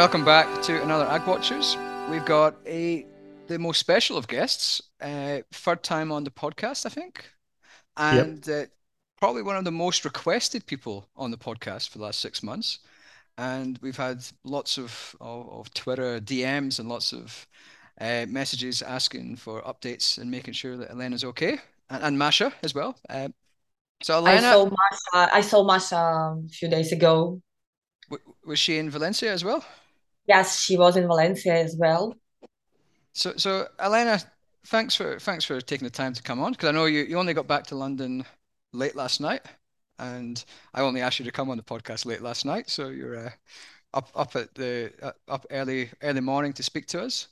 welcome back to another Ag Watchers. We've got a the most special of guests, uh, third time on the podcast, I think, and yep. uh, probably one of the most requested people on the podcast for the last six months. And we've had lots of, of, of Twitter DMs and lots of uh, messages asking for updates and making sure that Elena's okay, and, and Masha as well. Uh, so Elena, I saw Masha. I saw Masha a few days ago. W- was she in Valencia as well? Yes, she was in Valencia as well. So, so Elena, thanks for thanks for taking the time to come on because I know you, you only got back to London late last night, and I only asked you to come on the podcast late last night. So you're uh, up up at the uh, up early early morning to speak to us.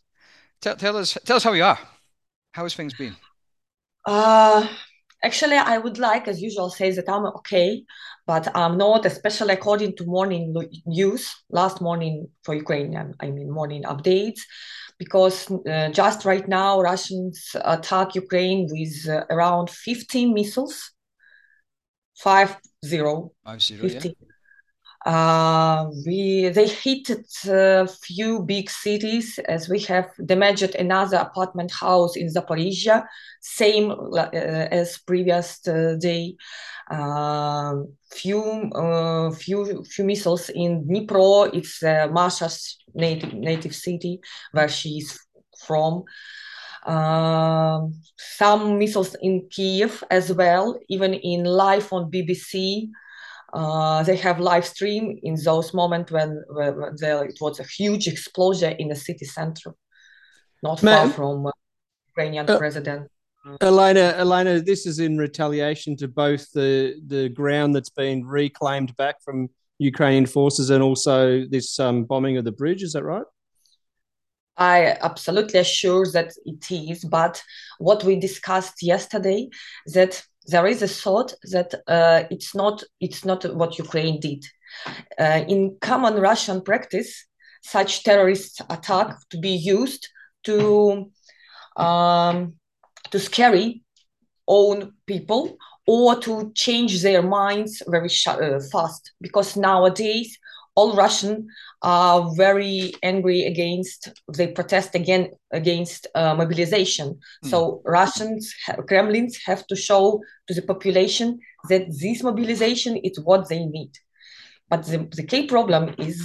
Tell, tell us tell us how you are. How has things been? Uh actually I would like, as usual, say that I'm okay, but I'm not, especially according to morning news, last morning for Ukraine, I mean morning updates, because uh, just right now Russians attack Ukraine with uh, around 15 missiles, five zero, five zero 15. Yeah. Uh, we they hit a few big cities as we have damaged another apartment house in Zaporizhia, same uh, as previous uh, day. Uh, few uh, few few missiles in Dnipro. It's Masha's native native city where she's from. Uh, some missiles in Kiev as well, even in live on BBC. Uh, they have live stream in those moments when, when there, it was a huge explosion in the city center, not far from uh, Ukrainian uh, president. Elena, Elena, this is in retaliation to both the the ground that's been reclaimed back from Ukrainian forces and also this um, bombing of the bridge. Is that right? I absolutely assure that it is. But what we discussed yesterday that there is a thought that uh, it's not it's not what Ukraine did. Uh, in common Russian practice, such terrorist attack to be used to um, to scary own people or to change their minds very sh- uh, fast because nowadays all Russian are very angry against they protest again against uh, mobilization. Mm. so russians kremlins have to show to the population that this mobilization is what they need. But the, the key problem is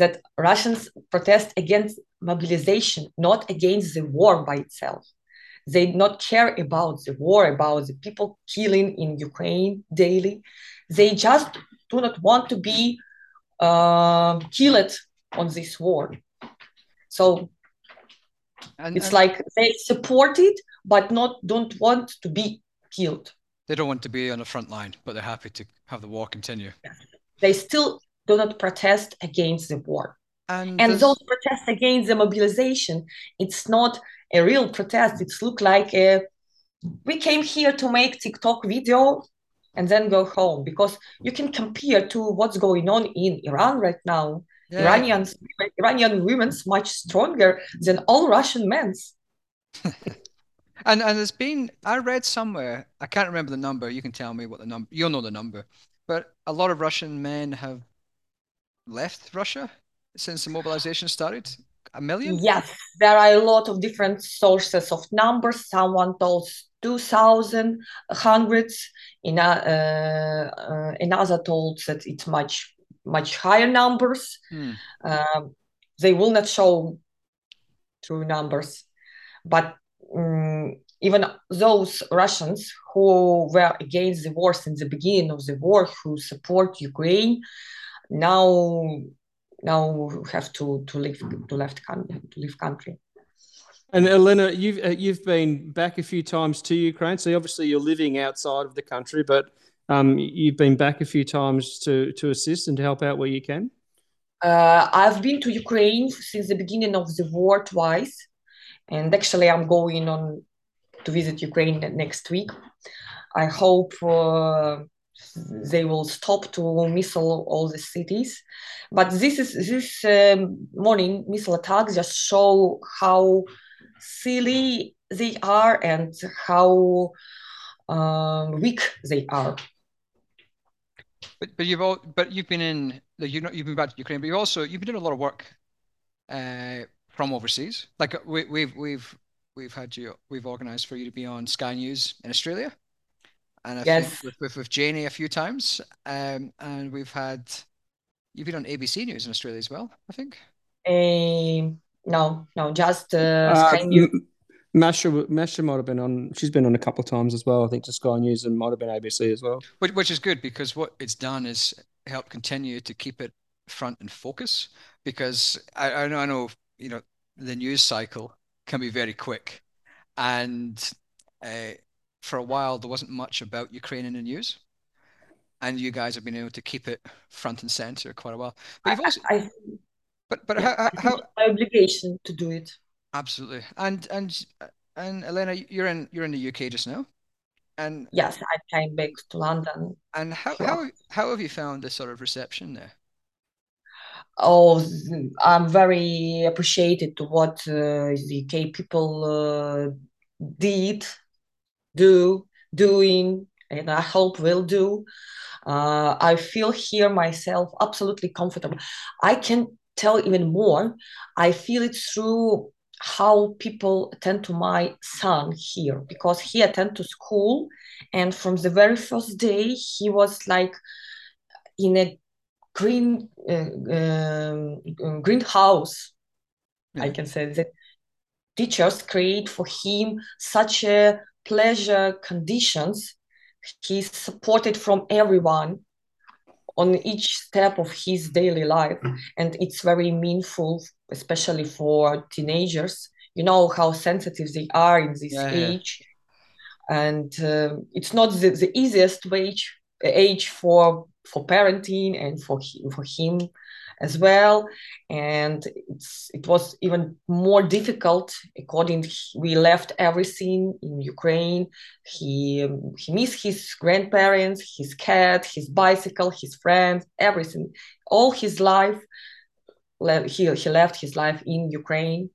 that russians protest against mobilization not against the war by itself. They not care about the war about the people killing in ukraine daily. They just do not want to be uh, killed on this war. So and, it's and like they support it, but not don't want to be killed. They don't want to be on the front line, but they're happy to have the war continue. They still do not protest against the war. And, and those protests against the mobilization, it's not a real protest. It's look like a, we came here to make TikTok video and then go home because you can compare to what's going on in Iran right now. Yeah. Iranians, Iranian women's much stronger than all Russian men's. and and there's been I read somewhere I can't remember the number. You can tell me what the number. You'll know the number, but a lot of Russian men have left Russia since the mobilization started. A million? Yes, there are a lot of different sources of numbers. Someone told 2,000 hundreds. In, uh, uh, another told that it's much much higher numbers. Hmm. Um, they will not show true numbers, but um, even those Russians who were against the war since the beginning of the war, who support Ukraine, now now have to to leave to left country to leave country. And Elena, you've uh, you've been back a few times to Ukraine, so obviously you're living outside of the country, but um, you've been back a few times to to assist and to help out where you can. Uh, I've been to Ukraine since the beginning of the war twice, and actually I'm going on to visit Ukraine next week. I hope uh, they will stop to missile all the cities, but this is this um, morning missile attacks just show how silly they are and how um, weak they are. But but you've all but you've been in you know you've been back to Ukraine, but you've also you've been doing a lot of work uh, from overseas. Like we, we've we've we've had you we've organised for you to be on Sky News in Australia, and I yes. think with, with, with Janie a few times, um, and we've had you've been on ABC News in Australia as well. I think. Um, no, no, just uh, uh, Sky News. Masha, Masha might have been on. She's been on a couple of times as well. I think to Sky News and might have been ABC as well. Which, which is good because what it's done is help continue to keep it front and focus. Because I, I know, I know, you know, the news cycle can be very quick, and uh, for a while there wasn't much about Ukraine in the news, and you guys have been able to keep it front and center quite a while. But you've also, I, but but yeah, how, how my obligation to do it. Absolutely. And and and Elena, you're in you're in the UK just now. And yes, I came back to London. And how how how have you found this sort of reception there? Oh, I'm very appreciated to what uh, the UK people uh, did, do, doing, and I hope will do. Uh, I feel here myself absolutely comfortable. I can tell even more. I feel it through how people attend to my son here because he attend to school and from the very first day he was like in a green uh, uh, greenhouse i can say that teachers create for him such a pleasure conditions he's supported from everyone on each step of his daily life. And it's very meaningful especially for teenagers. You know how sensitive they are in this yeah, age. Yeah. and uh, it's not the, the easiest age age for for parenting and for for him as well. And it's it was even more difficult according we left everything in ukraine. He um, he missed his grandparents his cat his bicycle his friends everything. All his life he, he left his life in ukraine.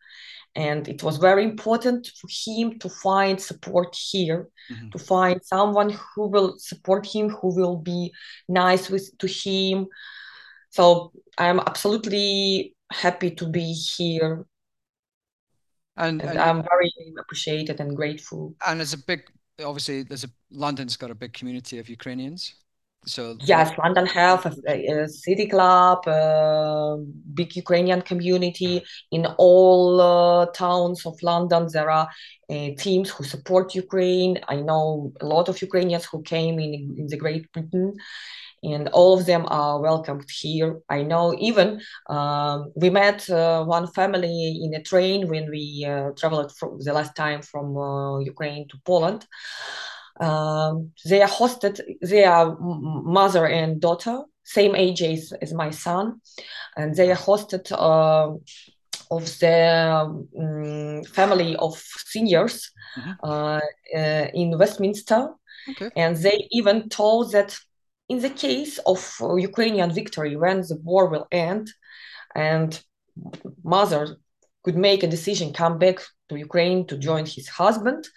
And it was very important for him to find support here mm-hmm. to find someone who will support him who will be nice with to him so I'm absolutely happy to be here. And, and, and I'm very appreciated and grateful. And there's a big, obviously, there's a London's got a big community of Ukrainians. So yes, London have a, a city club, a big Ukrainian community in all uh, towns of London. There are uh, teams who support Ukraine. I know a lot of Ukrainians who came in in the Great Britain, and all of them are welcomed here. I know even um, we met uh, one family in a train when we uh, traveled from the last time from uh, Ukraine to Poland. Um, they are hosted, they are mother and daughter, same age as, as my son, and they are hosted uh, of the um, family of seniors mm-hmm. Uh, uh, in Westminster. Okay. And they even told that in the case of Ukrainian victory, when the war will end, and mother could make a decision, come back to Ukraine to join his husband,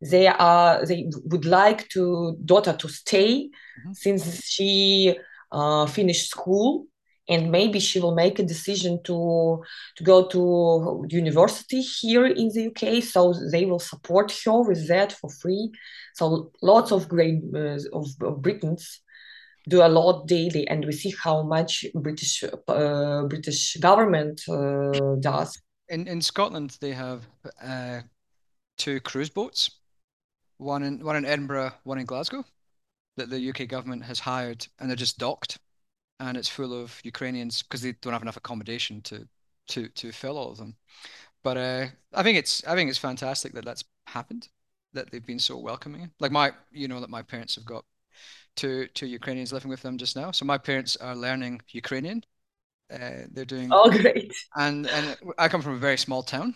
they are they would like to daughter to stay mm-hmm. since she uh, finished school. And maybe she will make a decision to to go to university here in the UK so they will support her with that for free. So lots of great uh, of, of Britons do a lot daily, and we see how much British uh, British government uh, does. In in Scotland, they have uh, two cruise boats, one in one in Edinburgh, one in Glasgow, that the UK government has hired, and they're just docked, and it's full of Ukrainians because they don't have enough accommodation to to to fill all of them. But uh, I think it's I think it's fantastic that that's happened, that they've been so welcoming. Like my, you know, that my parents have got two two Ukrainians living with them just now. So my parents are learning Ukrainian. Uh, they're doing. Oh, great! And and I come from a very small town,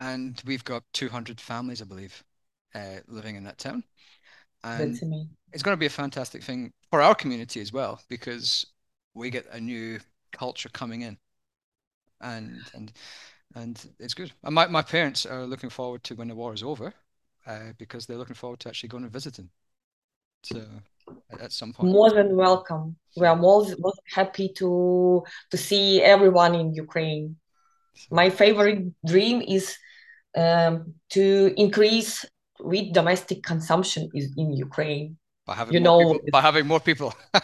and we've got 200 families, I believe, uh, living in that town. And it's going to be a fantastic thing for our community as well because we get a new culture coming in, and and and it's good. And my my parents are looking forward to when the war is over, uh, because they're looking forward to actually going and visiting. So at some point? More than welcome. We are more, more happy to to see everyone in Ukraine. my favorite dream is um, to increase wheat domestic consumption is in Ukraine. By having you know, people, by having more people.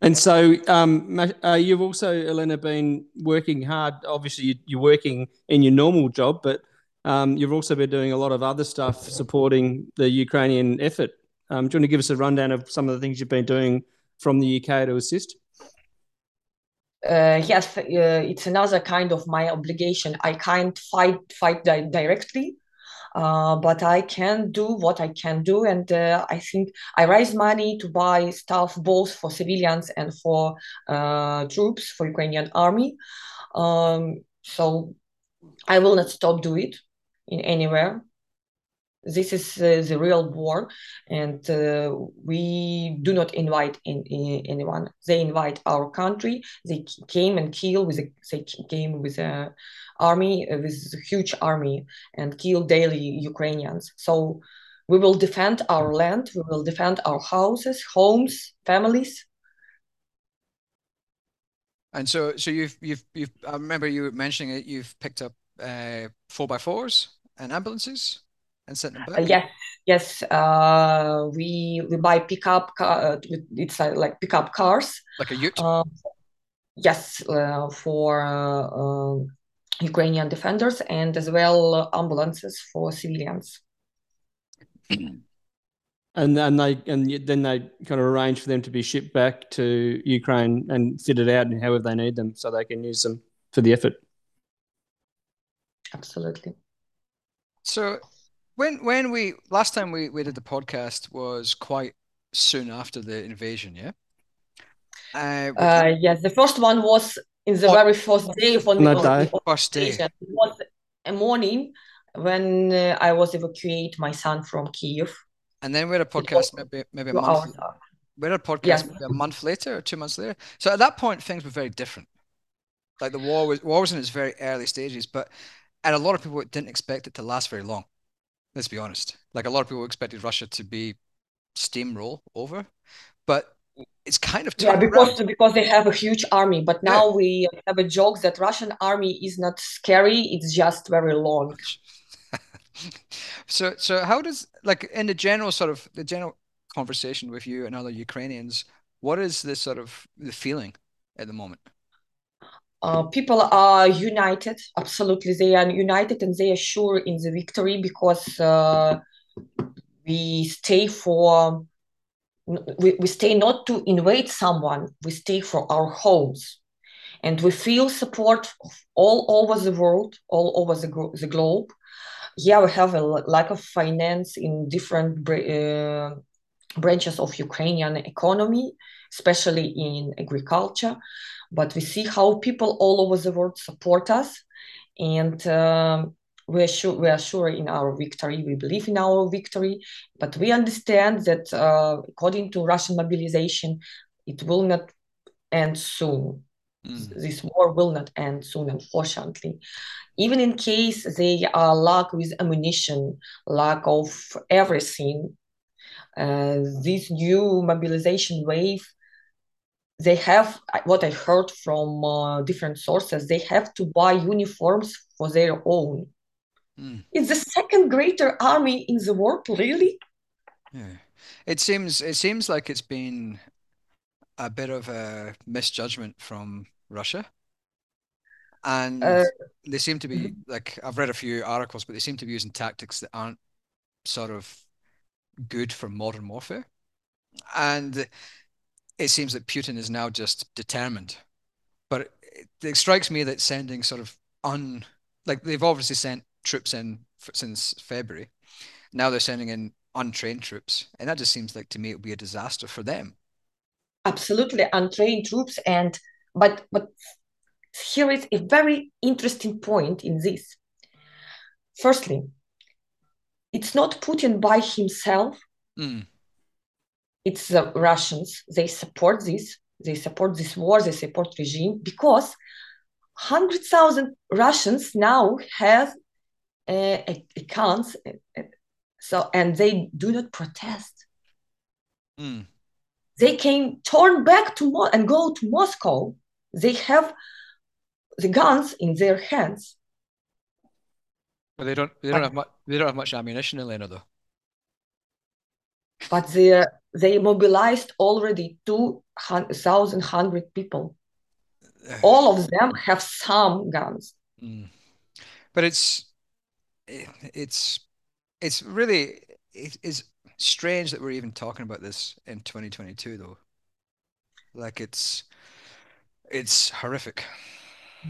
and so um, uh, you've also, Elena, been working hard. Obviously, you're working in your normal job, but um, you've also been doing a lot of other stuff supporting the Ukrainian effort. Um, do you want to give us a rundown of some of the things you've been doing from the UK to assist? uh, yes, uh, it's another kind of my obligation. I can't fight fight di- directly, uh, but I can do what I can do, and uh, I think I raise money to buy stuff both for civilians and for uh, troops for Ukrainian army. Um, so I will not stop do it in anywhere. This is uh, the real war. And uh, we do not invite in, in, anyone. They invite our country. They came and kill with a, they came with a army uh, with a huge army and kill daily ukrainians so we will defend our land we will defend our houses homes families and so so you've you've you've i remember you mentioning it you've picked up uh four by fours and ambulances and send them back? Uh, yes, yes. Uh, we we buy pickup. Car, uh, it's uh, like pickup cars. Like a Ute. Um, yes, uh, for uh, Ukrainian defenders and as well ambulances for civilians. and then they and then they kind of arrange for them to be shipped back to Ukraine and fitted out and however they need them, so they can use them for the effort. Absolutely. So when when we last time we, we did the podcast was quite soon after the invasion, yeah. Uh, uh yes, the first one was in the very first day of the, first day. It was a morning when uh, I was evacuate my son from Kiev. And then we had a podcast maybe maybe a month. We had a podcast yes. maybe a month later or two months later. So at that point, things were very different. Like the war was war was in its very early stages, but and a lot of people didn't expect it to last very long. Let's be honest. Like a lot of people expected Russia to be steamroll over, but it's kind of yeah because because they have a huge army. But now yeah. we have a joke that Russian army is not scary; it's just very long. so so how does like in the general sort of the general conversation with you and other Ukrainians, what is the sort of the feeling at the moment? Uh, people are united absolutely they are united and they are sure in the victory because uh, we stay for we, we stay not to invade someone we stay for our homes. And we feel support all over the world all over the, the globe. Yeah we have a lack of finance in different uh, branches of ukrainian economy especially in agriculture. But we see how people all over the world support us. And um, we are sure we are sure in our victory we believe in our victory but we understand that uh, according to russian mobilization it will not end soon mm. this war will not end soon unfortunately even in case they are lack with ammunition lack of everything uh, this new mobilization wave they have what I heard from uh, different sources. They have to buy uniforms for their own. Mm. It's the second greater army in the world, really. Yeah, it seems it seems like it's been a bit of a misjudgment from Russia, and uh, they seem to be mm-hmm. like I've read a few articles, but they seem to be using tactics that aren't sort of good for modern warfare, and it seems that Putin is now just determined. But it, it strikes me that sending sort of un like they've obviously sent troops in since February. Now they're sending in untrained troops, and that just seems like to me it would be a disaster for them. Absolutely, untrained troops, and but but here is a very interesting point in this. Firstly, it's not Putin by himself. Mm it's the Russians. They support this. They support this war. They support regime because hundred thousand Russians now have uh. Uh, so and they do not protest. Mm. They came turn back to Mo- and go to Moscow. They have the guns in their hands. But they don't. They don't have much. They don't have much ammunition, Elena, though. But they they mobilized already two thousand hundred people. All of them have some guns. Mm. But it's it's it's really it is strange that we're even talking about this in 2022 though. Like it's it's horrific.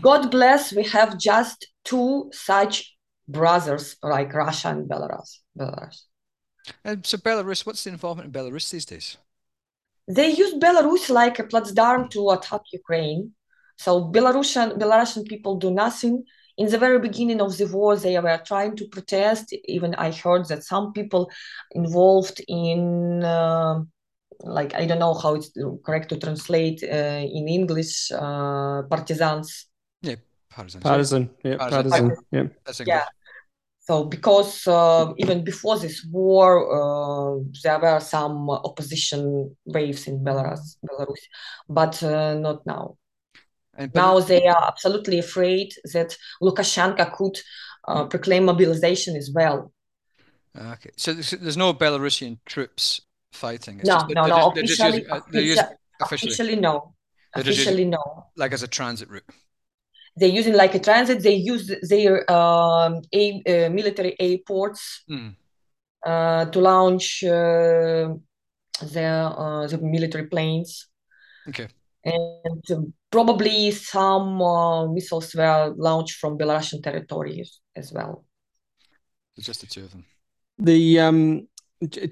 God bless we have just two such brothers like russia and belarus belarus. And so belarus what's the involvement in belarus these days? They use belarus like a platform to attack ukraine. So belarusian belarusian people do nothing in the very beginning of the war, they were trying to protest. Even I heard that some people involved in, uh, like, I don't know how it's correct to translate uh, in English, uh, partisans. Yeah, partisans. Partisan. Yeah, partisan. partisan. Yeah. Yeah. So because uh, even before this war, uh, there were some opposition waves in Belarus, Belarus, but uh, not now. And, now they are absolutely afraid that Lukashenko could uh, proclaim mobilization as well. Okay, so there's no Belarusian troops fighting. It's no, just, no, no. Just, officially, using, officially, officially, no. Officially, no. Like as a transit route. They're using like a transit. They use their um, a, uh, military airports mm. uh, to launch uh, their uh, the military planes. Okay and probably some uh, missiles were launched from Belarusian territories as well. just the two of them. The um,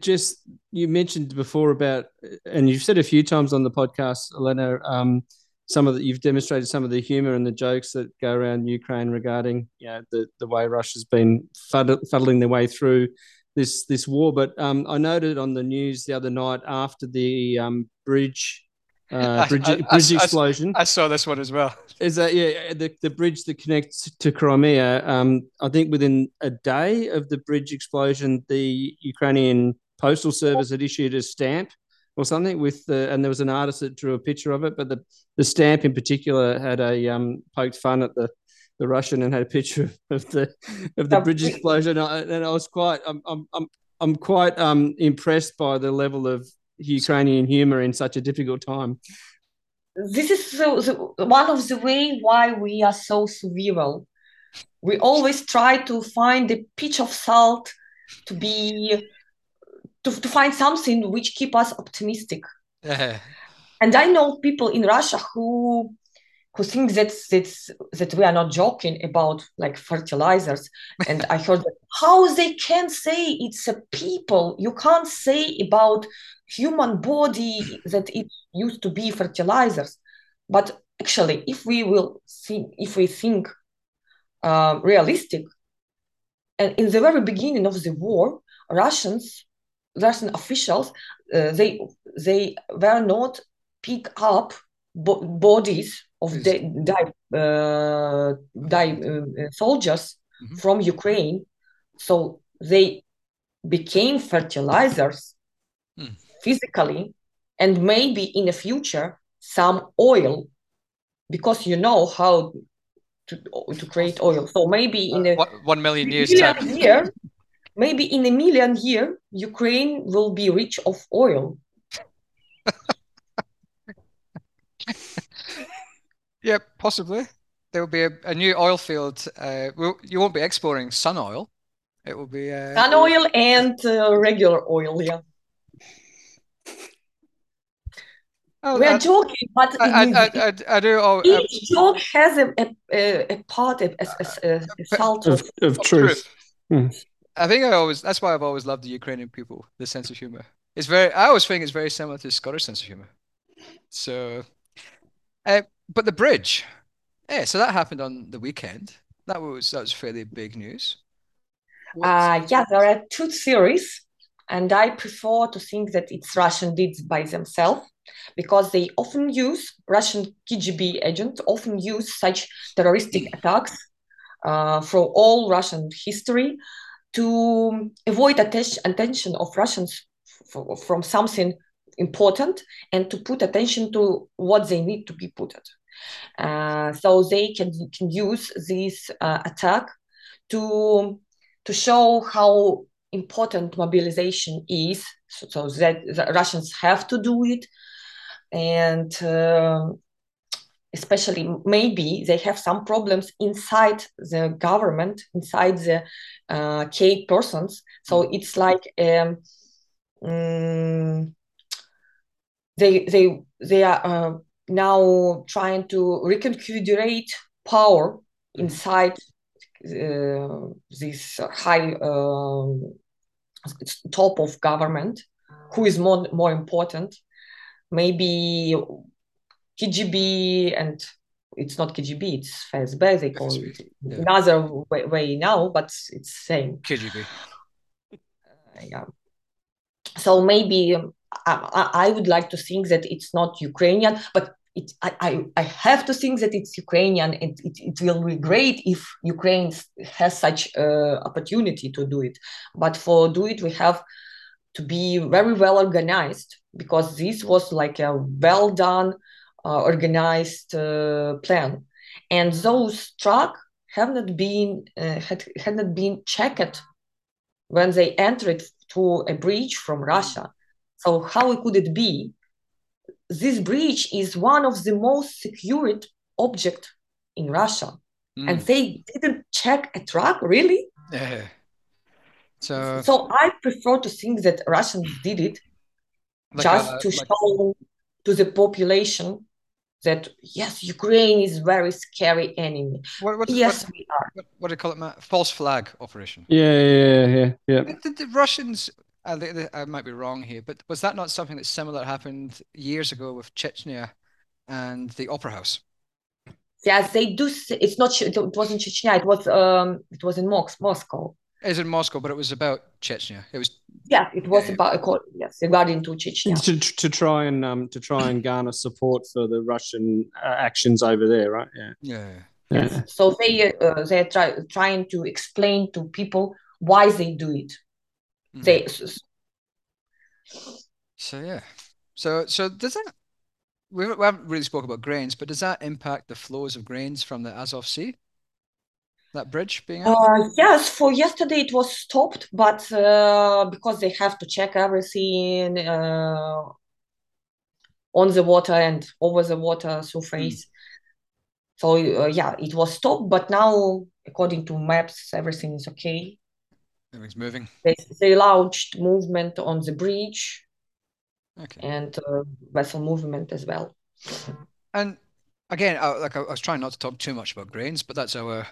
just you mentioned before about, and you've said a few times on the podcast, Elena. Um, some of the you've demonstrated some of the humor and the jokes that go around Ukraine regarding you know the the way Russia's been fuddling their way through this this war. But um, I noted on the news the other night after the um, bridge uh, bridge, I, I, bridge I, explosion. I, saw this one as well. Is that yeah the, the bridge that connects to Crimea? Um, I think within a day of the bridge explosion, the Ukrainian postal service had issued a stamp or something with the and there was an artist that drew a picture of it, but the the stamp in particular had a um poked fun at the the Russian and had a picture of the of the bridge explosion, and I, and I was quite I'm I'm I'm I'm quite um impressed by the level of Ukrainian humor in such a difficult time. This is the, the, one of the way why we are so survival. We always try to find the pitch of salt to be to, to find something which keep us optimistic. and I know people in Russia who who think that that's that we are not joking about like fertilizers. And i heard that how they can say it's a people. You can't say about human body that it used to be fertilizers. But actually if we will think if we think uh, realistic and in the very beginning of the war russians russian officials uh, they they were not pick up bo- bodies of the die, uh, die uh, soldiers mm-hmm. from Ukraine. So they became fertilizers mm. physically, and maybe in the future some oil, because you know how to to create oil. So maybe in a uh, one million years million year, maybe in a million year, Ukraine will be rich of oil. Yeah, possibly. There will be a, a new oil field. Uh, we'll, you won't be exporting sun oil. It will be uh, sun oil and uh, regular oil. Yeah. Oh, we are joking, but I, I, I, I do. Oh, each joke has a, a, a part of a, a, a salt of, of, of truth. Hmm. I think I always. That's why I've always loved the Ukrainian people. The sense of humor. It's very. I always think it's very similar to the Scottish sense of humor. So, uh, but the bridge, yeah. So that happened on the weekend. That was that was fairly big news. Uh, yeah, there are two theories, and I prefer to think that it's Russian deeds by themselves because they often use Russian KGB agents often use such terroristic attacks uh, from all Russian history to avoid attention, attention of Russians from something important and to put attention to what they need to be put at. Uh, so they can can use this uh, attack to to show how important mobilization is. So, so that the Russians have to do it, and uh, especially maybe they have some problems inside the government, inside the uh, K persons. So it's like um, um, they they they are uh, now trying to reconfigurate power mm-hmm. inside uh, this high um, top of government. Who is more more important? Maybe KGB and it's not KGB, it's FSB. They call it yeah. another way, way, now, but it's same. KGB. Uh, yeah. So maybe um, I, I, would like to think that it's not Ukrainian, but it, I, I, have to think that it's Ukrainian. It, it, it will be great if Ukraine has such uh, opportunity to do it. But for do it, we have to be very well organized because this was like a well done uh, organized uh, plan, and those truck have not been uh, had had not been checked when they entered to a bridge from Russia. So how could it be? This bridge is one of the most secured object in Russia, mm. and they didn't check a truck. Really? Yeah. So, so I prefer to think that Russians did it like just a, to like... show to the population that yes, Ukraine is very scary enemy. What, what, yes, what, we are. What, what, do you call it, Matt? False flag operation. Yeah, yeah, yeah, yeah. The, the Russians, I, I might be wrong here, but was that not something that similar happened years ago with Chechnya and the Opera House? Yes, they do. It's not. It wasn't Chechnya. It was. Um. It was in Moscow. Is in Moscow, but it was about Chechnya. It was. Yeah, it was yeah, about yes regarding to Chechnya. To, to try and um to try and garner support for the Russian uh, actions over there, right? Yeah. Yeah. yeah. So they uh, they're try, trying to explain to people why they do it. Mm. So yeah, so so does that we haven't really spoke about grains, but does that impact the flows of grains from the Azov Sea? that bridge being uh, yes for yesterday it was stopped but uh, because they have to check everything uh, on the water and over the water surface mm. so uh, yeah it was stopped but now according to maps everything is okay everything's moving they, they launched movement on the bridge okay. and uh, vessel movement as well and again I, like I was trying not to talk too much about grains but that's our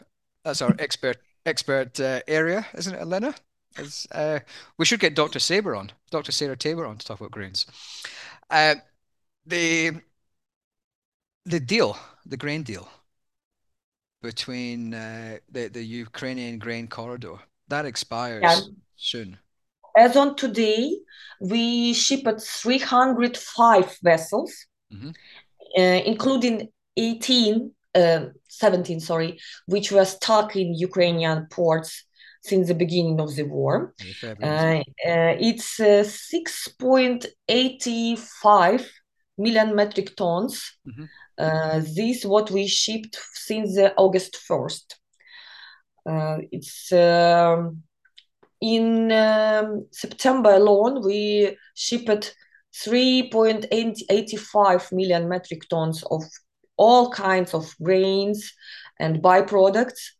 that's our expert expert uh, area, isn't it, Elena? As, uh, we should get Dr. Saber on, Dr. Sarah Tabor on to talk about grains. Uh, the the deal, the grain deal between uh, the the Ukrainian grain corridor that expires yeah. soon. As on today, we shipped 305 vessels, mm-hmm. Uh, including 18 uh, 17, sorry, which were stuck in Ukrainian ports since the beginning of the war. Uh, uh, it's uh, 6.85 million metric tons. Mm-hmm. Uh, this what we shipped since August 1st. Uh, it's in um, September alone, we shipped 3.85 million metric tons of all kinds of grains and byproducts,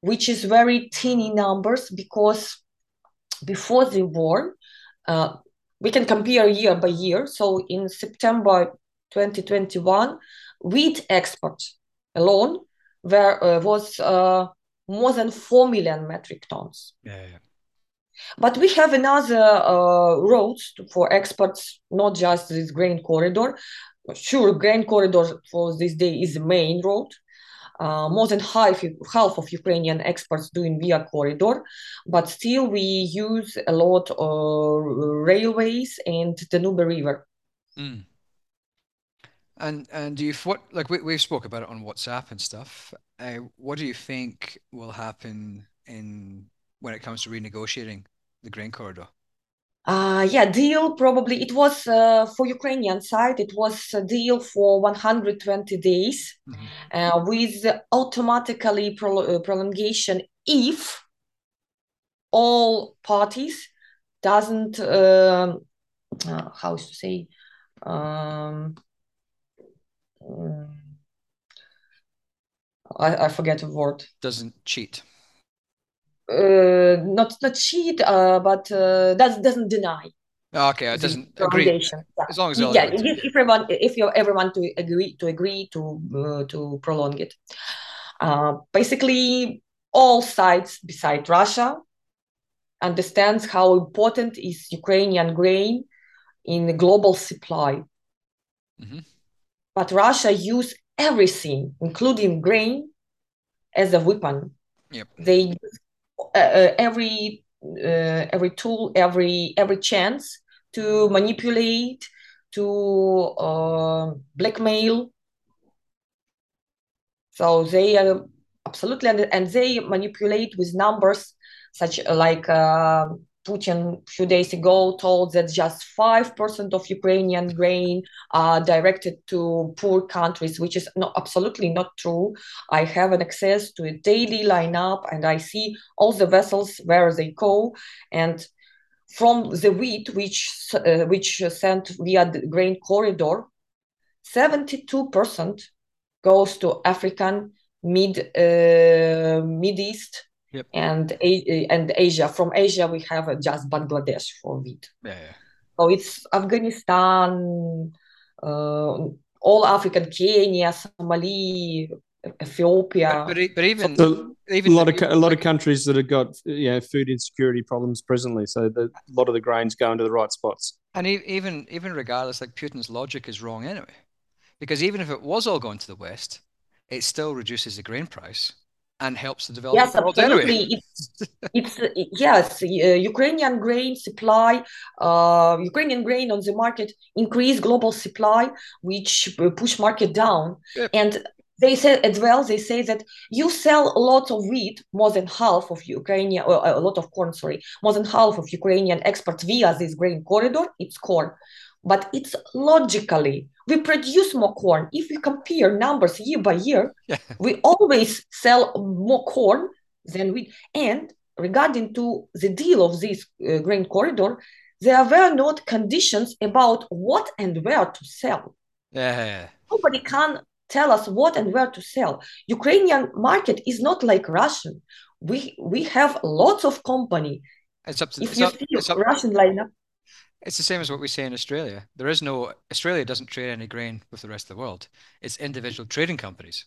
which is very teeny numbers because before the war, uh, we can compare year by year. So in September 2021, wheat export alone there uh, was uh, more than 4 million metric tons. Yeah, yeah. But we have another uh, roads for exports, not just this grain corridor, sure, grain corridor for this day is the main road. Uh, more than half, half of Ukrainian exports doing via corridor, but still we use a lot of railways and the Danube River. Mm. And and do you what like we we spoke about it on WhatsApp and stuff. Uh, what do you think will happen in when it comes to renegotiating the grain corridor? Uh, yeah, deal probably it was uh, for Ukrainian side. It was a deal for 120 days Mhm. uh, with automatically pro- uh, prolongation if all parties doesn't um uh, how to say um, mm, I, I forget the word. Doesn't cheat. Uh, not not cheat, uh, but uh, does doesn't deny. Oh, okay, it doesn't agree. Yeah. As long as yeah, if, everyone if you everyone to agree to agree to uh, to prolong it. Uh, basically, all sides beside Russia understands how important is Ukrainian grain in the global supply. Mhm. But Russia use everything, including grain, as a weapon. Yep. They use uh, uh, every uh, every tool, every every chance to manipulate, to uh, blackmail. So they are absolutely and, and they manipulate with numbers such like uh, Putin a few days ago told that just five percent of Ukrainian grain are directed to poor countries, which is not absolutely not true. I have an access to a daily lineup and I see all the vessels where they go and from the wheat which uh, which sent via the grain corridor 72% goes to african mid uh, mid east Yep. and and asia from asia we have just bangladesh for wheat Yeah, yeah. so it's afghanistan uh, all african kenya somali ethiopia But, but, but even So even a lot of a lot of countries that have got you know food insecurity problems presently. So the, a lot of the grains going to the right spots. And e- even even regardless, like Putin's logic is wrong anyway, because even if it was all going to the West, it still reduces the grain price and helps the developing Yes, world anyway. It's, it's uh, yes, uh, Ukrainian grain supply, uh, Ukrainian grain on the market increase global supply, which uh, push market down. Yep. And they say as well, they say that you sell a lot of wheat, more than half of Ukrainian, or a lot of corn, sorry, more than half of Ukrainian export via this grain corridor, it's corn. But it's logically, we produce more corn. If we compare numbers year by year, Yeah. we always sell more corn than we And regarding to the deal of this uh, grain corridor, there were not conditions about what and where to sell. Yeah, Nobody can tell us what and where to sell. Ukrainian market is not like Russian. We we have lots of company. it's up to If it's you up, see it's up, Russian lineup, It's the same as what we say in Australia. There is no Australia doesn't trade any grain with the rest of the world. It's individual trading companies.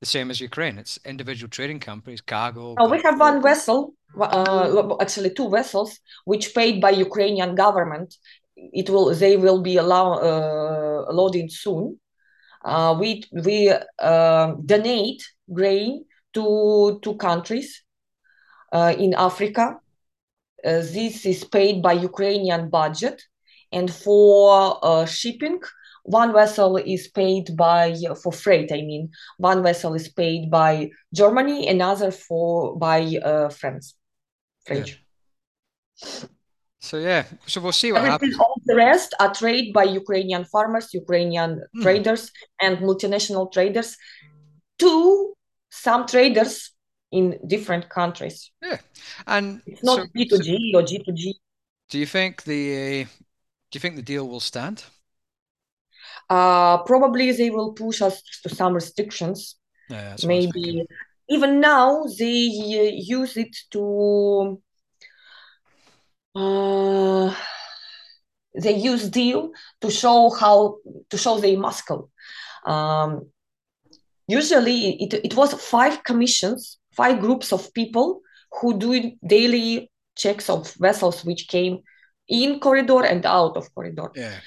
The same as Ukraine. It's individual trading companies, cargo. Uh, we have one vessel, uh, actually two vessels, which paid by Ukrainian government. It will they will be allow uh, loading soon. Uh, we we uh, donate grain to two countries uh, in Africa. Uh, this is paid by Ukrainian budget, and for uh, shipping, one vessel is paid by for freight. I mean, one vessel is paid by Germany, another for by uh, France, French. So yeah, so we'll see what Everything, happens. all the rest are trade by Ukrainian farmers, Ukrainian Hmm. traders, and multinational traders to some traders in different countries. Yeah, And It's not so, B to so G or G to G. do you think the do you think the deal will stand? Uh, probably they will push us to some restrictions. Yeah, that's what I was thinking. Maybe even now they uh, use it to uh, they use deal to show how to show their muscle. Um, usually it, it was five commissions, five groups of people who do daily checks of vessels which came in corridor and out of corridor. Yeah.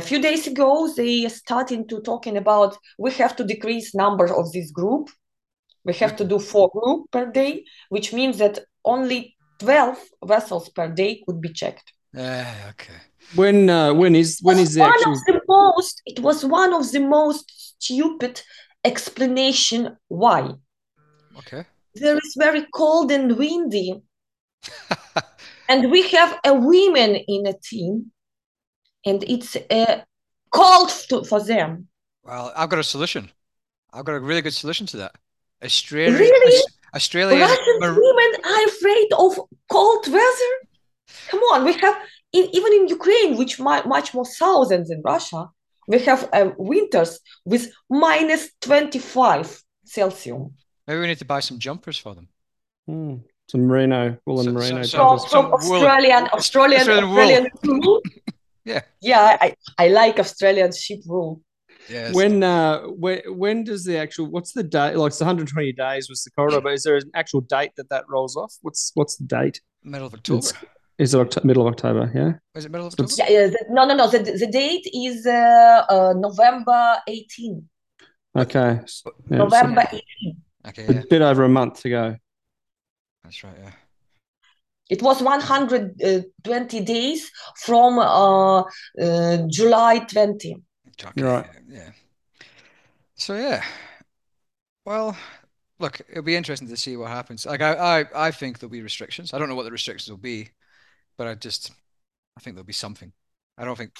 a few days ago, they started to talking about we have to decrease number of this group. We have to do four group per day, which means that only 12 vessels per day could be checked. Yeah, okay. When uh, when is when was is the one actual of the most it was one of the most stupid explanation why Okay. There is very cold and windy and we have a women in a team, and it's a called to, for them. Well, I've got a solution. I've got a really good solution to that. Australia, Really? Australian Russian mar- women are afraid of cold weather. Come on, we have in, even in Ukraine, which much, much more south than in Russia, we have uh, winters with minus 25 Celsius. Maybe we need to buy some jumpers for them. Hmm. Some merino, wool and So- merino. so- From, jumpers. some from wool- Australian, Australian, Australian wool. Wool. Yeah. Yeah, I, I like Australian sheep wool. Yes. When uh when when does the actual what's the date like it's 120 days was the corridor but is there an actual date that that rolls off what's what's the date middle of October. It's- is it Oct- middle of October yeah Is it middle of October? Yeah, yeah, the- no, no, no. The, the date is uh, uh, November 18. okay S- yeah, so November 18. Okay, a yeah, bit over a month to go that's right. Yeah. It was 120 days from uh, uh, July 20. Okay, Right. Yeah. So yeah. Well, look, it'll be interesting to see what happens. Like I, I, I think there'll be restrictions. I don't know what the restrictions will be, but I just, I think there'll be something. I don't think.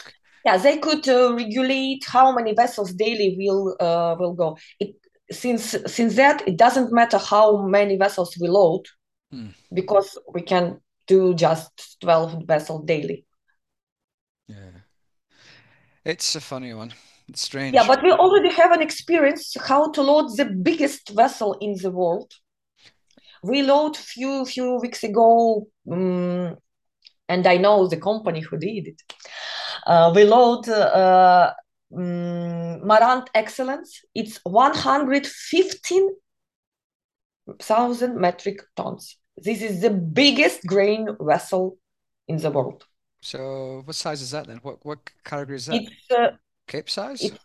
Yeah, they could uh, regulate how many vessels daily will uh, will go. It since since that it doesn't matter how many vessels we load, Hmm. because we can do just 12 vessels daily. Yeah. It's a funny one. It's strange. Yeah, but we already have an experience how to load the biggest vessel in the world. We load few few weeks ago, um, and I know the company who did it. Uh, we load uh, um, Marant Excellence. It's 115,000 metric tons. This is the biggest grain vessel in the world. So what size is that then? What what category is that? It's uh, Cape size? it's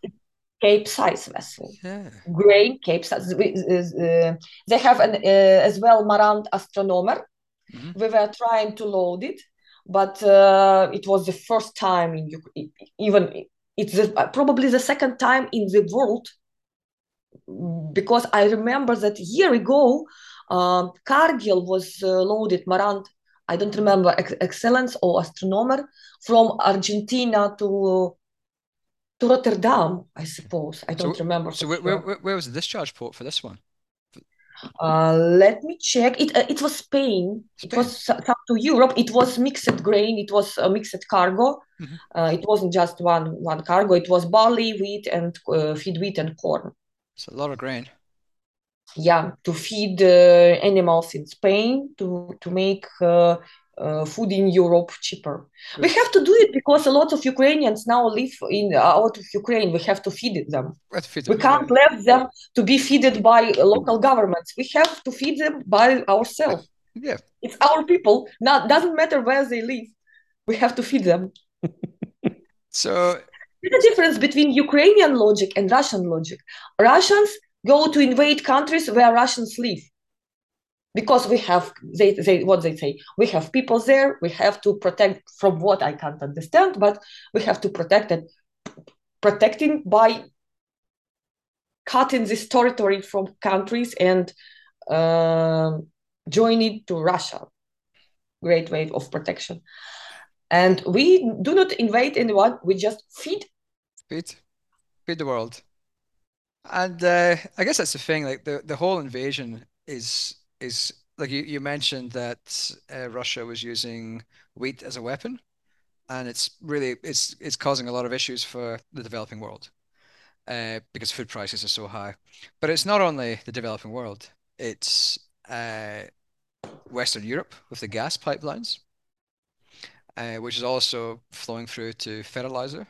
Cape size vessel. Yeah. grain Cape size. Uh, they have an uh, as well Marant Astronomer. Mhm. We were trying to load it, but uh, it was the first time in even it's the, uh, probably the second time in the world because I remember that a year ago, um, Cargill was uh, loaded Marant. I don't remember Ex- Excellence or Astronomer from Argentina to to Rotterdam, I suppose. I don't remember. So where, where where was the discharge port for this one? Uh, let me check. It uh, it was Spain. It was Spain. s- some to Europe. It was mixed grain. It was a mixed cargo. Mhm. Uh, it wasn't just one one cargo. It was barley, wheat, and uh, feed wheat and corn. It's a lot of grain. Yeah, to feed uh, animals in Spain to to make uh, uh, food in Europe cheaper. We have to do it because a lot of Ukrainians now live in out of Ukraine. We have to feed them. We have to feed We can't let them to be fed by local governments. We have to feed them by ourselves. Yeah. It's our people. Not doesn't matter where they live. We have to feed them. So There's a difference between Ukrainian logic and Russian logic. Russians go to invade countries where Russians live. Because we have they, they what they say, we have people there, we have to protect from what I can't understand, but we have to protect it protecting by cutting this territory from countries and um join it to Russia. Great way of protection. And we do not invade anyone, we just feed feed, feed the world. And uh, I guess that's the thing. Like the, the whole invasion is is like you, you mentioned that uh, Russia was using wheat as a weapon, and it's really it's it's causing a lot of issues for the developing world, uh, because food prices are so high. But it's not only the developing world; it's uh, Western Europe with the gas pipelines, uh, which is also flowing through to fertilizer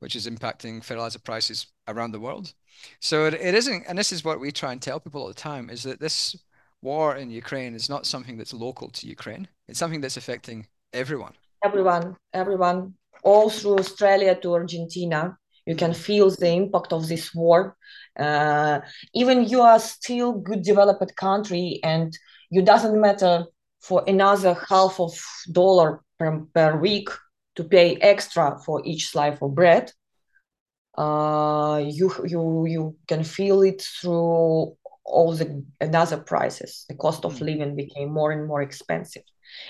which is impacting fertilizer prices around the world. So it, it isn't, and this is what we try and tell people all the time, is that this war in Ukraine is not something that's local to Ukraine. It's something that's affecting everyone. everyone, everyone, all through Australia to Argentina. You can feel the impact of this war. Uh, even you are still good developed country, and you doesn't matter for another half of dollar per, per week to pay extra for each slice of bread. Uh, you you you can feel it through all the another prices. The cost of Mm. living became more and more expensive.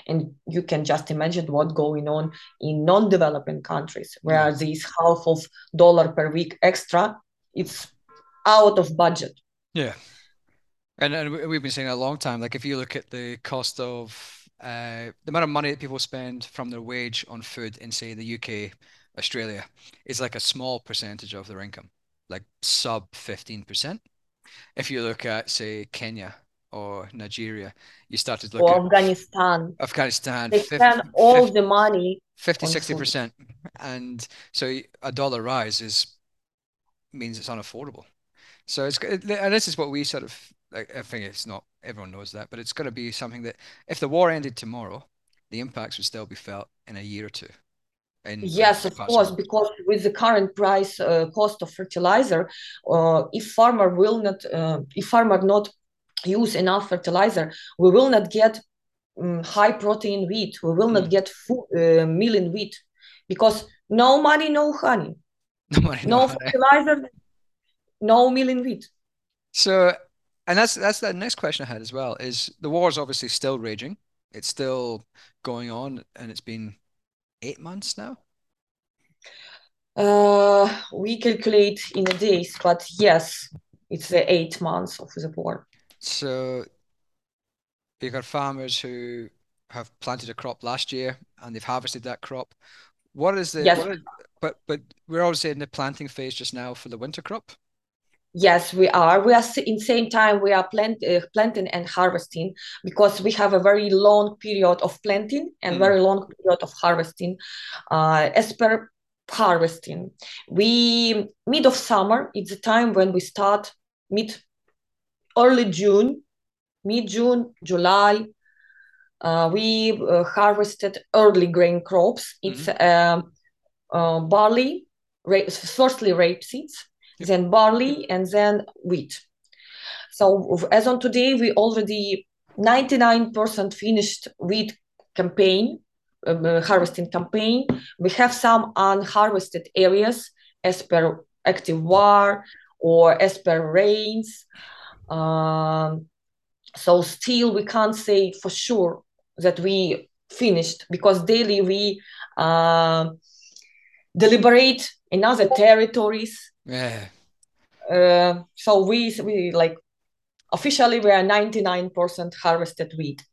and you can just imagine what's going on in non-developing countries where yeah. this half of dollar per week extra it's out of budget yeah and, and we've been saying a long time like if you look at the cost of uh, the amount of money that people spend from their wage on food in say the uk australia is like a small percentage of their income like sub 15% if you look at say kenya or Nigeria, you started looking or Afghanistan. Afghanistan. They 50, spend all 50, the money 50, 60%. And so a dollar rise is means it's unaffordable. So it's and this is what we sort of I think it's not everyone knows that, but it's going to be something that if the war ended tomorrow, the impacts would still be felt in a year or two. In, yes, of course, because with the current price uh, cost of fertilizer, uh, if farmer will not, uh, if farmer not use enough fertilizer, we will not get um, high protein wheat. We will not mm. get food, uh, milling wheat because no money, no honey. No money, no, no fertilizer, no milling wheat. So, and that's that's the next question I had as well. Is the war is obviously still raging? It's still going on, and it's been eight months now. Uh, we calculate in days, but yes, it's the eight months of the war. So you've got farmers who have planted a crop last year and they've harvested that crop. What is the yes. What is, but but we're obviously in the planting phase just now for the winter crop. Yes, we are. We are in the same time we are plant, uh, planting and harvesting because we have a very long period of planting and mm. very long period of harvesting. Uh, as per harvesting, we mid of summer. It's the time when we start mid early June, mid June, July. Uh, we uh, harvested early grain crops. It's mm-hmm. uh, barley, rape, firstly rapeseed, yep. Then barley, and then wheat. So as on today, we already 99% finished wheat campaign, um, uh, harvesting campaign. We have some unharvested areas as per active war or as per rains. Um, so still we can't say for sure that we finished because daily we uh, deliberate in other territories. Yeah. Uh, so we we like officially we are 99% harvested wheat.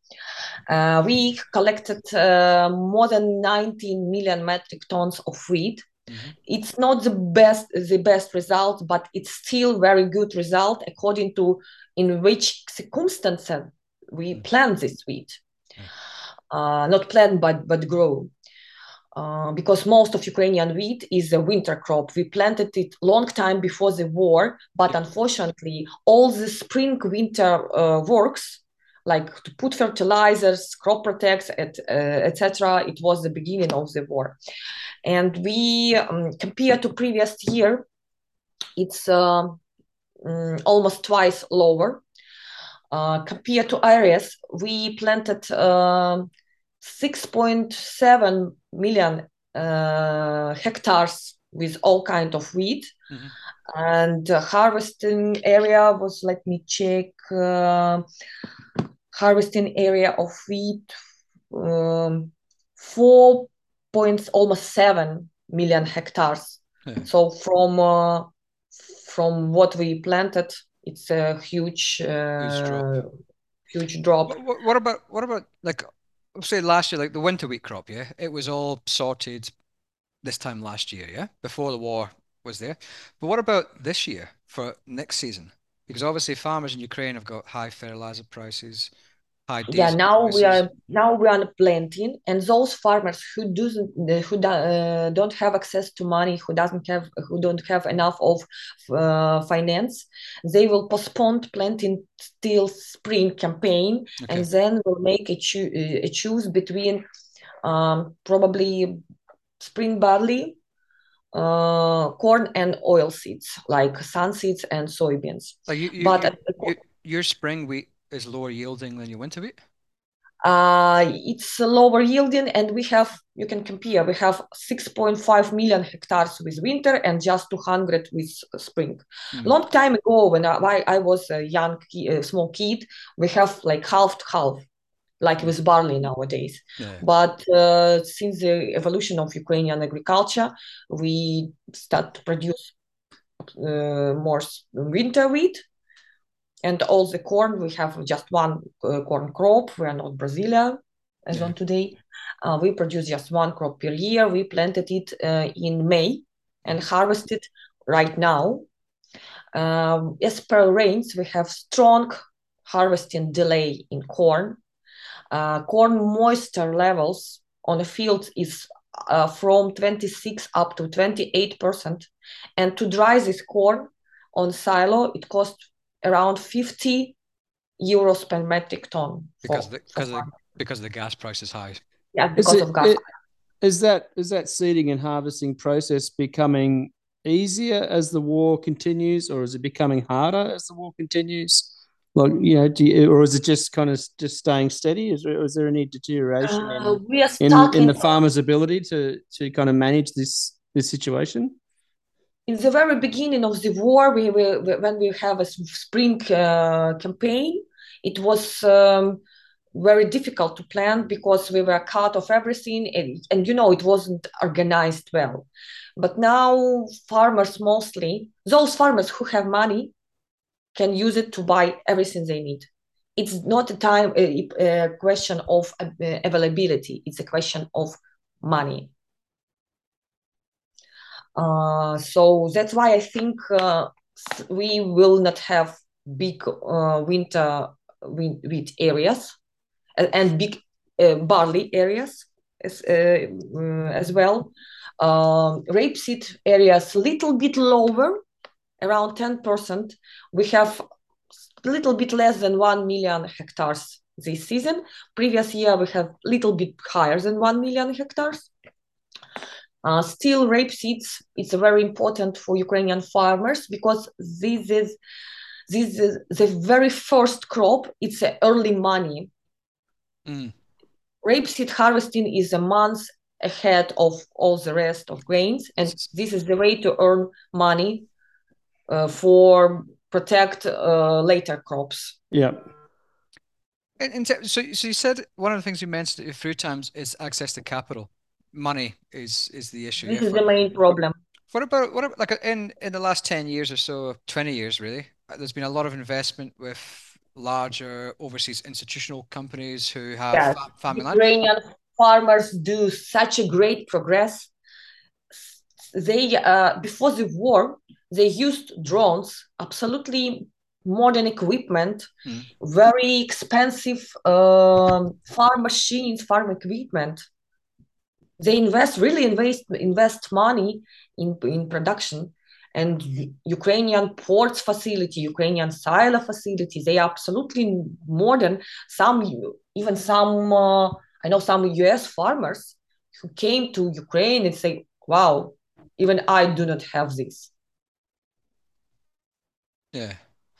Uh, we collected uh, more than 19 million metric tons of wheat Mm-hmm. It's not the best the best result, but it's still very good result according to in which circumstances we mm-hmm. plant this wheat. Mm-hmm. Uh, not plant but but grow. Uh, because most of Ukrainian wheat is a winter crop. We planted it long time before the war, but unfortunately, all the spring winter uh, works, like to put fertilizers, crop protects, etc., et it was the beginning of the war and we um, compared to previous year it's uh, um, almost twice lower uh, compared to areas we planted uh, 6.7 million uh, hectares with all kind of wheat mm-hmm. and harvesting area was let me check uh, harvesting area of wheat um, four points almost seven million hectares. Yeah. So from uh, from what we planted, it's a huge uh, huge drop. Huge drop. What, what, about what about like say last year, like the winter wheat crop? Yeah, it was all sorted this time last year. Yeah, before the war was there. But what about this year for next season? Because obviously farmers in Ukraine have got high fertilizer prices yeah now we are now we are planting and those farmers who doesn't who uh, don't have access to money who doesn't have who don't have enough of uh, finance they will postpone planting till spring campaign okay. and then will make a, cho- a choose between um, probably spring barley uh, corn and oil seeds like sun seeds and soybeans you, you, but you, your spring wheat is lower yielding than your winter wheat? Uh, it's lower yielding, and we have you can compare. We have 6.5 million hectares with winter and just 200 with spring. Mm-hmm. Long time ago, when I, I was a young, a small kid, we have like half to half, like with barley nowadays. Yeah. But uh, since the evolution of Ukrainian agriculture, we start to produce uh, more winter wheat. And all the corn, we have just one uh, corn crop. We are not brazilian as Yeah. on today. Uh, we produce just one crop per year. We planted it uh, in May and harvested right now. Um, as per rains, we have strong harvesting delay in corn. Uh, corn moisture levels on the field is uh, from 26 up to 28 percent, and to dry this corn on silo, it costs around 50 euros per metric ton. Because for- the, because of the, farm. because the gas price is high. yeah, Is because it- of gas. it- is that is that seeding and harvesting process becoming easier as the war continues, or is it becoming harder as the war continues? Like you know, do you, or is it just kind of just staying steady? Is there, is there any deterioration Uh, in, we are in in the farmer's ability to to kind of manage this this situation? In the very beginning of the war, we, when we have a spring uh, campaign, it was um, very difficult to plan because we were cut off everything, and, and you know it wasn't organized well. But now farmers mostly, those farmers who have money, can use it to buy everything they need. It's not a time a, a question of uh, availability; it's a question of money. Uh, so that's why I think uh, we will not have big uh, winter wheat, areas and, big uh, barley areas as, uh, uh, as well. Um, rapeseed areas little bit lower, around 10%. We have a little bit less than 1 million hectares this season. Previous year we have little bit higher than 1 million hectares. Uh, still, rapeseeds is very important for Ukrainian farmers because this is this is the very first crop. It's a early money. Mm. Rapeseed harvesting is a month ahead of all the rest of grains, and this is the way to earn money uh, for protect uh, later crops. Yeah. In, in ter- so, so you said one of the things you mentioned a few times is access to capital. Money is is the issue. This yeah, is for- the main problem. What about what about like in in the last 10 years or so, 20 years really, uh, there's been a lot of investment with larger overseas institutional companies who have Yes. fa- farming land. Ukrainian farmers do such a great progress. They uh, before the war, they used drones, absolutely modern equipment, Mm. very expensive um, farm machines, farm equipment. They invest really invest invest money in in production. And Ukrainian ports facility, Ukrainian silo facility, they are absolutely modern. Some even some uh, I know some US farmers who came to Ukraine and say, wow, even I do not have this. Yeah.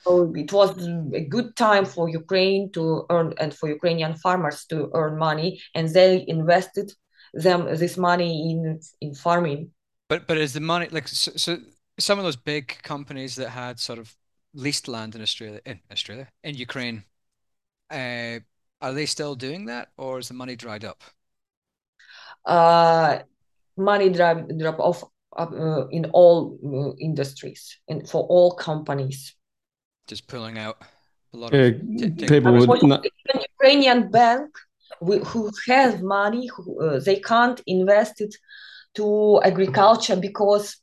So it was a good time for Ukraine to earn and for Ukrainian farmers to earn money, and they invested them this money in in farming. But but is the money like so, so some of those big companies that had sort of leased land in Australia in Australia in Ukraine, uh, are they still doing that or is the money dried up? Uh, money drop drop off uh, in all uh, industries and for all companies. Just pulling out a lot Yeah, of t- taking- people would not, Ukrainian bank who, who have money, who, uh, they can't invest it to agriculture because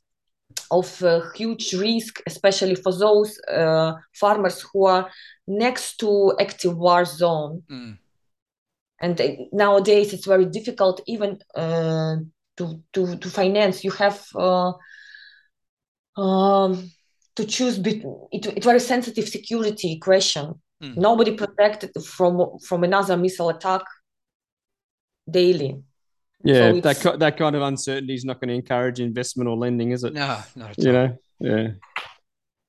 of uh, huge risk, especially for those uh, farmers who are next to active war zone. Mm, And uh, nowadays, it's very difficult even uh, to, to to finance. You have uh, um, to choose between it, it's very sensitive security question. mm. Nobody protected from from another missile attack daily. yeah, So that it's- that kind of uncertainty is not going to encourage investment or lending, is it? No, not at You all. know, yeah,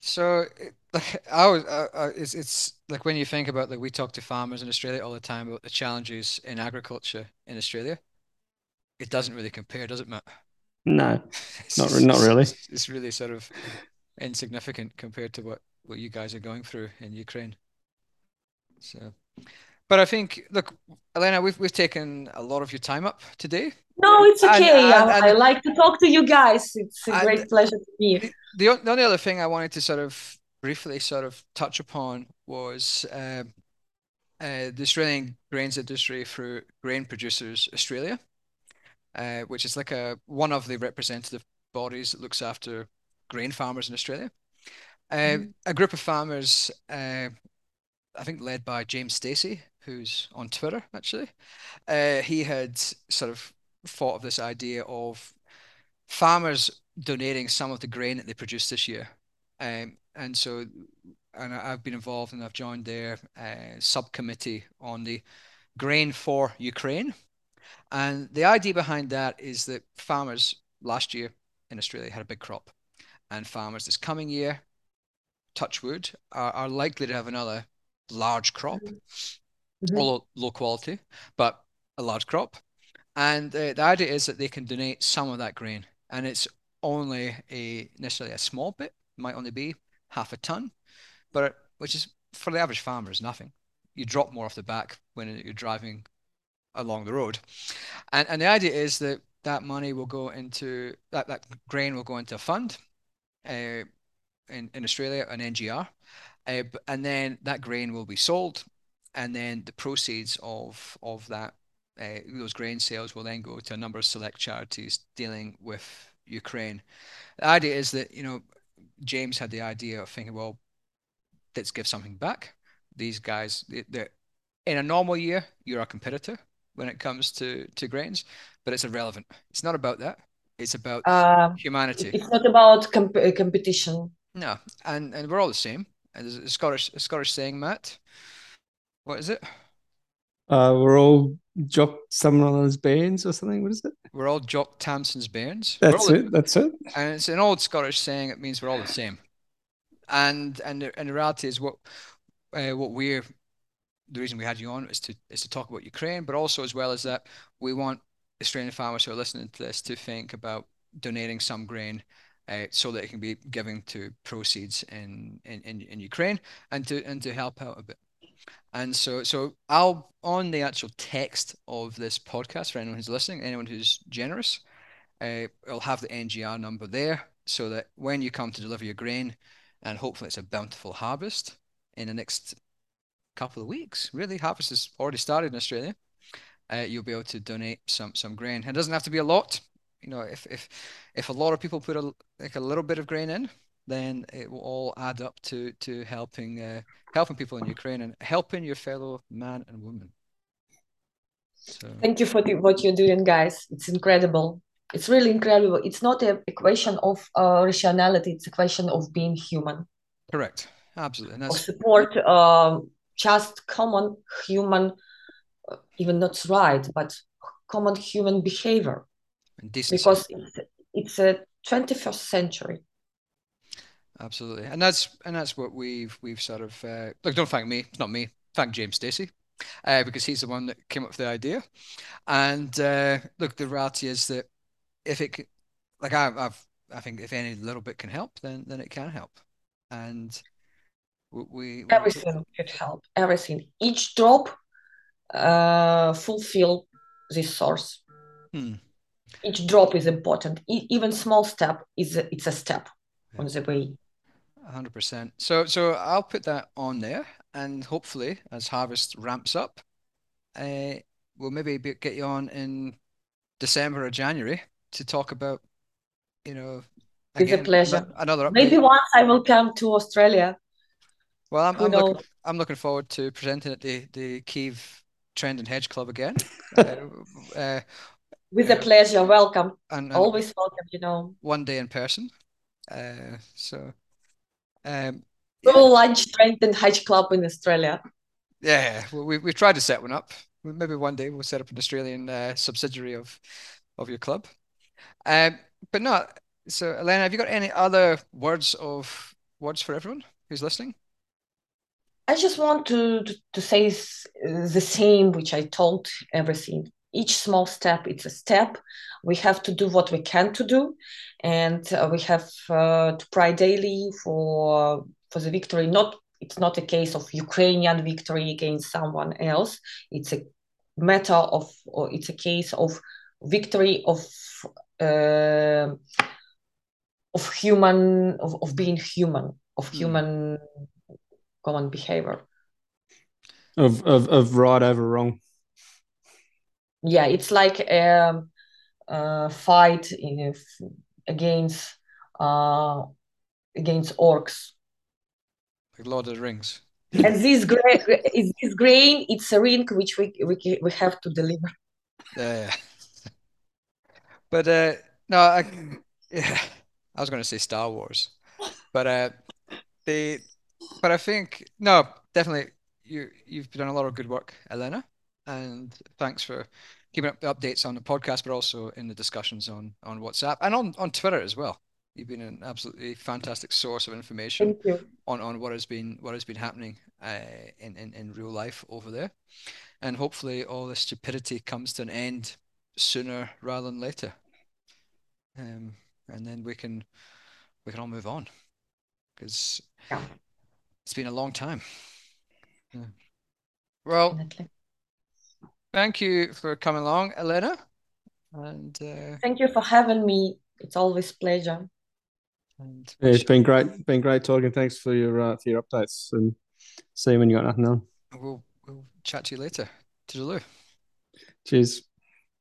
So, like, I was, uh, uh, it's, it's like when you think about like we talk to farmers in Australia all the time about the challenges in agriculture in Australia. It doesn't really compare, does it, Matt? no, It's Not just- not really. It's, it's really sort of insignificant compared to what what you guys are going through in Ukraine. So, But I think, look, Elena, we've we've taken a lot of your time up today. No, it's okay. And, and, and, I, like to talk to you guys. It's a great pleasure to me. The, the, the only other thing I wanted to sort of briefly sort of touch upon was um, uh, the Australian grains industry through Grain Producers Australia, uh, which is like a one of the representative bodies that looks after grain farmers in Australia. Mm. A group of farmers, uh, I think led by James Stacey, who's on Twitter actually. Uh, he had sort of thought of this idea of farmers donating some of the grain that they produced this year. Um, and so, and I've been involved and I've joined their uh, subcommittee on the grain for Ukraine. And the idea behind that is that farmers last year in Australia had a big crop, and farmers this coming year, touch wood, are, are likely to have another large crop, mm-hmm. low quality, but a large crop. And uh, the idea is that they can donate some of that grain, and it's only a necessarily a small bit, might only be half a ton, but which is for the average farmer is nothing. You drop more off the back when you're driving along the road, and and the idea is that that money will go into that that grain will go into a fund, uh, in in Australia, an NGR, uh, and then that grain will be sold, and then the proceeds of of that uh, those grain sales will then go to a number of select charities dealing with Ukraine. The idea is that you know James had the idea of thinking, well, let's give something back. These guys, they, in a normal year, you're a competitor when it comes to to grains, but it's irrelevant. It's not about that. It's about uh, humanity. It's not about comp- competition. No, and and we're all the same. And there's a Scottish a Scottish saying, Matt. What is it? Uh, we're all Jock Summerland's bairns or something. What is it? We're all Jock Tamson's bairns. That's it. The, that's it. And it's an old Scottish saying. It means we're all the same. And and the, and the reality is what uh, what we're the reason we had you on is to is to talk about Ukraine, but also as well as that we want Australian farmers who are listening to this to think about donating some grain uh, so that it can be given to proceeds in, in, in, in Ukraine and to and to help out a bit. And so, so I'll on the actual text of this podcast for anyone who's listening, anyone who's generous, uh, I'll have the NGR number there so that when you come to deliver your grain, and hopefully it's a bountiful harvest in the next couple of weeks. Really, harvest has already started in Australia. Uh, you'll be able to donate some some grain. It doesn't have to be a lot. You know, if if if a lot of people put a like a little bit of grain in, then it will all add up to to helping uh, helping people in Ukraine and helping your fellow man and woman. So. Thank you for the, what you're doing, guys. It's incredible. It's really incredible. It's not a, a question of uh, rationality. It's a question of being human. Correct. Absolutely. Of support um, just common human, uh, even not right, but common human behavior. Because it's, it's a 21st century absolutely, and that's and that's what we've we've sort of uh, look. Don't thank me; it's not me. Thank James Stacey, uh, because he's the one that came up with the idea. And uh, look, the reality is that if it, like I, I've, I think if any little bit can help, then then it can help. And we, we everything could help. Everything, each drop, uh, fulfill this source. Hmm. Each drop is important. E- even small step is a, it's a step yeah. on the way hundred percent. So so I'll put that on there, and hopefully, as harvest ramps up, uh, we'll maybe be, get you on in December or January to talk about, you know, again, it's a pleasure. Another update. maybe once I will come to Australia. Well, I'm, I'm looking, I'm looking forward to presenting at the the Kiev Trend and Hedge Club again. uh, uh, With a pleasure, welcome. And, and Always welcome, you know. One day in person. Uh, so um, yeah. lunch strength and Hedge Club in Australia. Yeah, well, we we've tried to set one up. Maybe one day we'll set up an Australian uh, subsidiary of of your club. Um, but no. So, Elena, have you got any other words of words for everyone who's listening? I just want to, to, to say the same, which I told everything each small step it's a step. We have to do what we can to do. And uh, we have uh, to pray daily for for the victory. Not it's not a case of Ukrainian victory against someone else. It's a matter of, or it's a case of victory of uh, of human of, of being human of hmm. human common behavior. Of, of of right over wrong yeah it's like a, a fight in, against uh, against orcs. Like lord of the rings. And this grain is this grain it's a ring which we we, we have to deliver. Yeah but uh no i yeah I was going to say Star Wars, but uh, they, but I think no, definitely you you've done a lot of good work, Elena, and thanks for keeping up the updates on the podcast, but also in the discussions on on WhatsApp and on on Twitter as well. You've been an absolutely fantastic source of information on on what has been what has been happening uh, in, in in real life over there, and hopefully all this stupidity comes to an end sooner rather than later. Um, and then we can we can all move on because yeah. it's been a long time. Yeah. Well, Definitely. Thank you for coming along, Elena. And uh, thank you for having me. It's always pleasure. And yeah, it's been great. Been great talking. Thanks for your uh, for your updates and see you when you got nothing on. We'll we'll chat to you later. Toodaloo. Cheers.